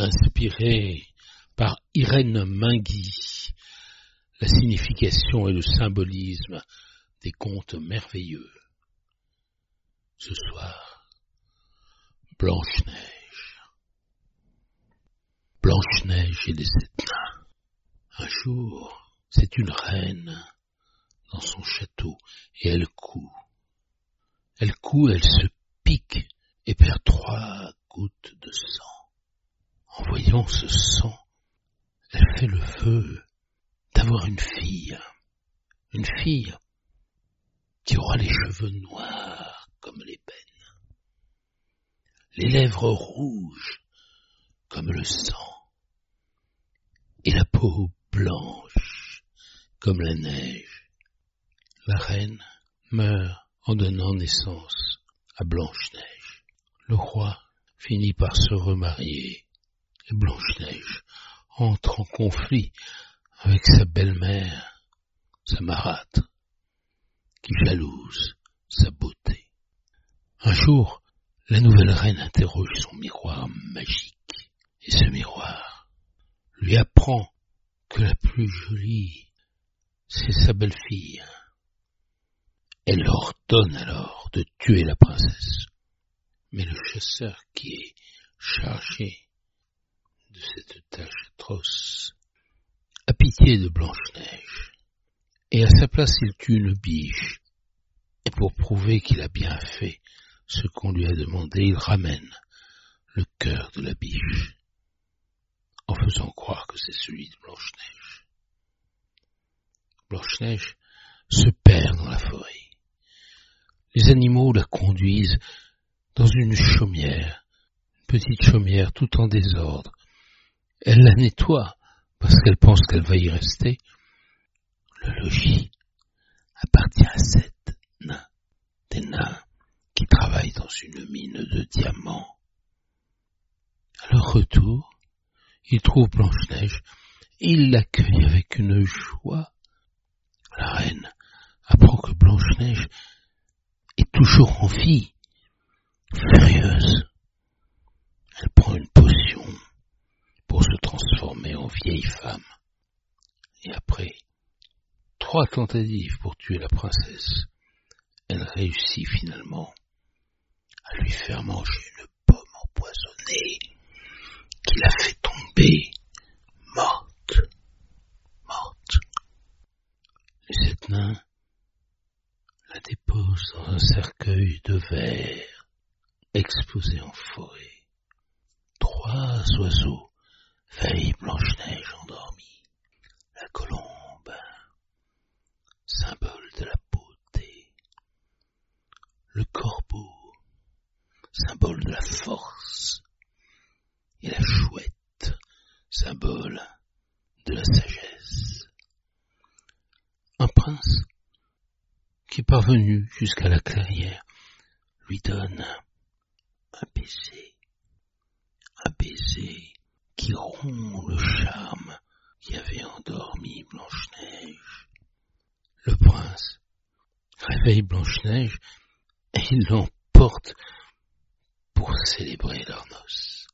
inspiré par Irène Minguy, la signification et le symbolisme des contes merveilleux. Ce soir, Blanche-Neige. Blanche-Neige et les sept nains. Un jour, c'est une reine dans son château et elle coud. Elle coud, elle se pique et perd trois gouttes de sang. En voyant ce sang, elle fait le feu d'avoir une fille, une fille qui aura les cheveux noirs comme l'ébène, les lèvres rouges comme le sang, et la peau blanche comme la neige. La reine meurt en donnant naissance à Blanche-Neige. Le roi finit par se remarier et Blanche-Neige entre en conflit avec sa belle-mère, sa marâtre, qui jalouse sa beauté. Un jour, la nouvelle reine interroge son miroir magique, et ce miroir lui apprend que la plus jolie, c'est sa belle-fille. Elle ordonne alors de tuer la princesse. Mais le chasseur qui est chargé de cette tâche atroce a pitié de Blanche-Neige, et à sa place il tue une biche, et pour prouver qu'il a bien fait ce qu'on lui a demandé, il ramène le cœur de la biche, en faisant croire que c'est celui de Blanche-Neige. Blanche-Neige se perd dans la forêt. Les animaux la conduisent dans une chaumière, une petite chaumière tout en désordre. Elle la nettoie parce qu'elle pense qu'elle va y rester. Le logis appartient à sept nains, des nains qui travaillent dans une mine de diamants. À leur retour, ils trouvent Blanche-Neige et ils l'accueillent avec une joie. La reine apprend que Blanche-Neige est toujours en vie, furieuse. Elle prend une potion pour se transformer en vieille femme. Et après trois tentatives pour tuer la princesse, elle réussit finalement à lui faire manger une pomme empoisonnée qui la fait tomber morte, morte. Les sept nains la déposent dans un cercueil de verre exposé en forêt. Trois oiseaux veillent Blanche-Neige endormie. La colombe, symbole de la beauté. Le corbeau, symbole de la force. Et la chouette, symbole de la sagesse. Un prince qui, parvenu jusqu'à la clairière, lui donne un baiser, un baiser qui rompt le charme qui avait endormi Blanche-Neige. Le prince réveille Blanche-Neige et l'emporte pour célébrer leur noces.